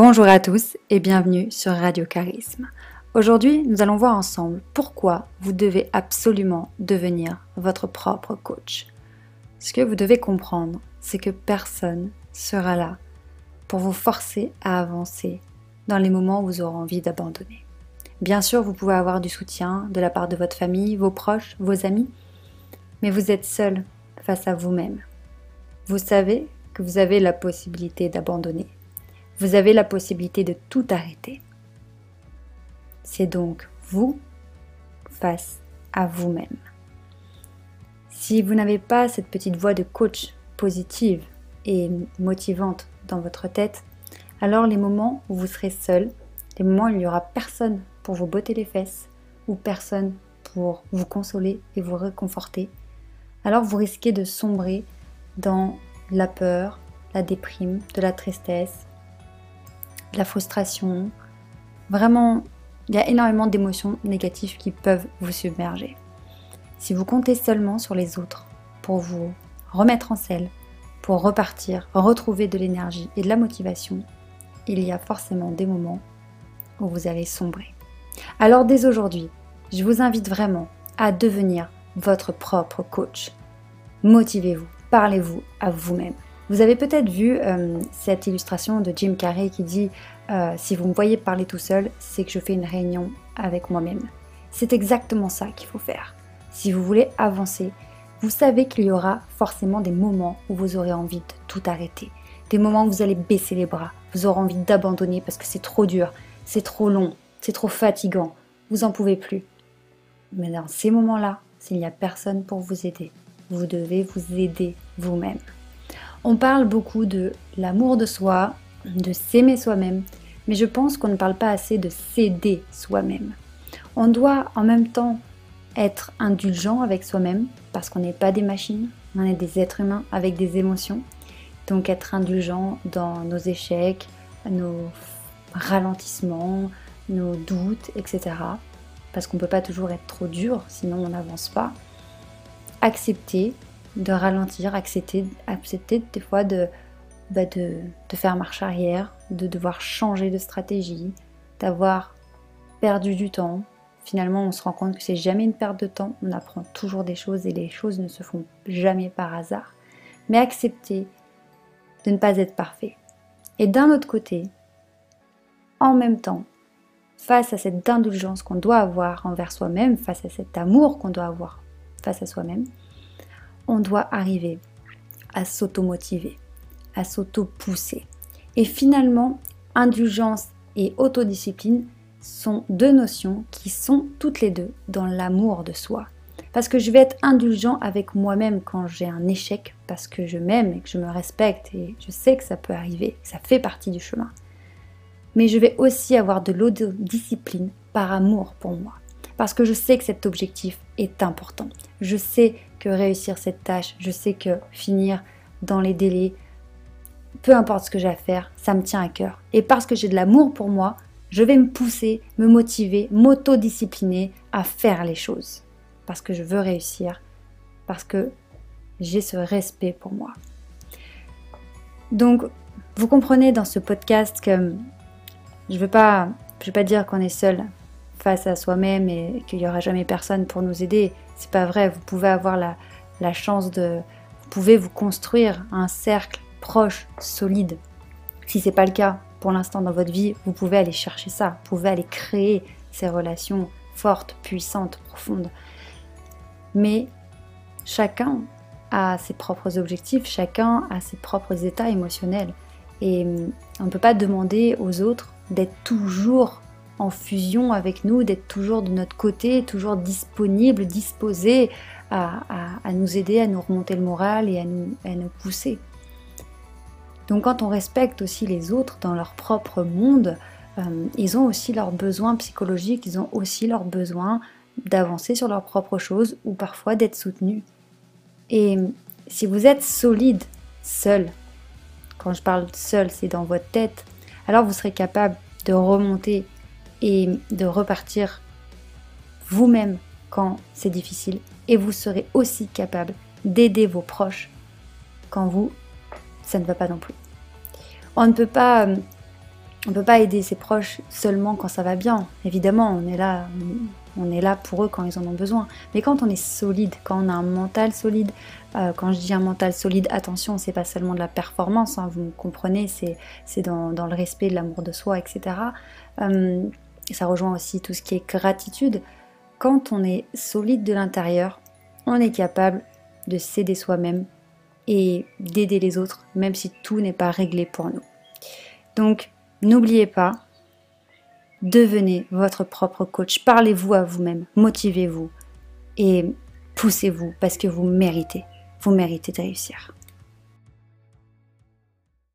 Bonjour à tous et bienvenue sur Radio Charisme. Aujourd'hui, nous allons voir ensemble pourquoi vous devez absolument devenir votre propre coach. Ce que vous devez comprendre, c'est que personne sera là pour vous forcer à avancer dans les moments où vous aurez envie d'abandonner. Bien sûr, vous pouvez avoir du soutien de la part de votre famille, vos proches, vos amis, mais vous êtes seul face à vous-même. Vous savez que vous avez la possibilité d'abandonner vous avez la possibilité de tout arrêter. C'est donc vous face à vous-même. Si vous n'avez pas cette petite voix de coach positive et motivante dans votre tête, alors les moments où vous serez seul, les moments où il n'y aura personne pour vous botter les fesses ou personne pour vous consoler et vous réconforter, alors vous risquez de sombrer dans la peur, la déprime, de la tristesse, la frustration. Vraiment, il y a énormément d'émotions négatives qui peuvent vous submerger. Si vous comptez seulement sur les autres pour vous remettre en selle, pour repartir, retrouver de l'énergie et de la motivation, il y a forcément des moments où vous allez sombrer. Alors dès aujourd'hui, je vous invite vraiment à devenir votre propre coach. Motivez-vous, parlez-vous à vous-même. Vous avez peut-être vu euh, cette illustration de Jim Carrey qui dit euh, Si vous me voyez parler tout seul, c'est que je fais une réunion avec moi-même. C'est exactement ça qu'il faut faire. Si vous voulez avancer, vous savez qu'il y aura forcément des moments où vous aurez envie de tout arrêter. Des moments où vous allez baisser les bras, vous aurez envie d'abandonner parce que c'est trop dur, c'est trop long, c'est trop fatigant, vous en pouvez plus. Mais dans ces moments-là, s'il n'y a personne pour vous aider, vous devez vous aider vous-même. On parle beaucoup de l'amour de soi, de s'aimer soi-même, mais je pense qu'on ne parle pas assez de s'aider soi-même. On doit en même temps être indulgent avec soi-même, parce qu'on n'est pas des machines, on est des êtres humains avec des émotions. Donc être indulgent dans nos échecs, nos ralentissements, nos doutes, etc. Parce qu'on ne peut pas toujours être trop dur, sinon on n'avance pas. Accepter de ralentir, accepter, accepter des fois de, bah de, de, faire marche arrière, de devoir changer de stratégie, d'avoir perdu du temps. Finalement, on se rend compte que c'est jamais une perte de temps, on apprend toujours des choses et les choses ne se font jamais par hasard. Mais accepter de ne pas être parfait. Et d'un autre côté, en même temps, face à cette indulgence qu'on doit avoir envers soi-même, face à cet amour qu'on doit avoir face à soi-même, on doit arriver à s'automotiver, à s'auto-pousser. Et finalement, indulgence et autodiscipline sont deux notions qui sont toutes les deux dans l'amour de soi. Parce que je vais être indulgent avec moi-même quand j'ai un échec, parce que je m'aime et que je me respecte et je sais que ça peut arriver, ça fait partie du chemin. Mais je vais aussi avoir de l'autodiscipline par amour pour moi parce que je sais que cet objectif est important. Je sais que réussir cette tâche, je sais que finir dans les délais, peu importe ce que j'ai à faire, ça me tient à cœur. Et parce que j'ai de l'amour pour moi, je vais me pousser, me motiver, m'autodiscipliner à faire les choses. Parce que je veux réussir, parce que j'ai ce respect pour moi. Donc, vous comprenez dans ce podcast que je ne veux, pas, veux pas dire qu'on est seul face à soi-même et qu'il n'y aura jamais personne pour nous aider. C'est pas vrai. Vous pouvez avoir la, chance de. Vous pouvez vous construire un cercle proche, solide. Si c'est pas le cas pour l'instant dans votre vie, vous pouvez aller chercher ça. Vous pouvez aller créer ces relations fortes, puissantes, profondes. Mais chacun a ses propres objectifs, chacun a ses propres états émotionnels. Et on ne peut pas demander aux autres d'être toujours en fusion avec nous, d'être toujours de notre côté, toujours disponible, disposé à, nous aider, à nous remonter le moral et à nous, à nous pousser. Donc quand on respecte aussi les autres dans leur propre monde, euh, ils ont aussi leurs besoins psychologiques, ils ont aussi leurs besoins d'avancer sur leurs propres choses ou parfois d'être soutenus. Et si vous êtes solide, seul, quand je parle seul, c'est dans votre tête, alors vous serez capable de remonter et de repartir vous-même quand c'est difficile. Et vous serez aussi capable d'aider vos proches quand vous, ça ne va pas non plus. On ne peut pas on peut pas aider ses proches seulement quand ça va bien. Évidemment, on est là, on est là pour eux quand ils en ont besoin. Mais quand on est solide, quand on a un mental solide, euh, quand je dis un mental solide, attention, c'est pas seulement de la performance, hein, vous me comprenez, c'est dans, le respect de l'amour de soi, etc. ça rejoint aussi tout ce qui est gratitude. Quand on est solide de l'intérieur, on est capable de s'aider soi-même et d'aider les autres, même si tout n'est pas réglé pour nous. Donc, N'oubliez pas, devenez votre propre coach. Parlez-vous à vous-même, motivez-vous et poussez-vous parce que vous méritez. Vous méritez de réussir.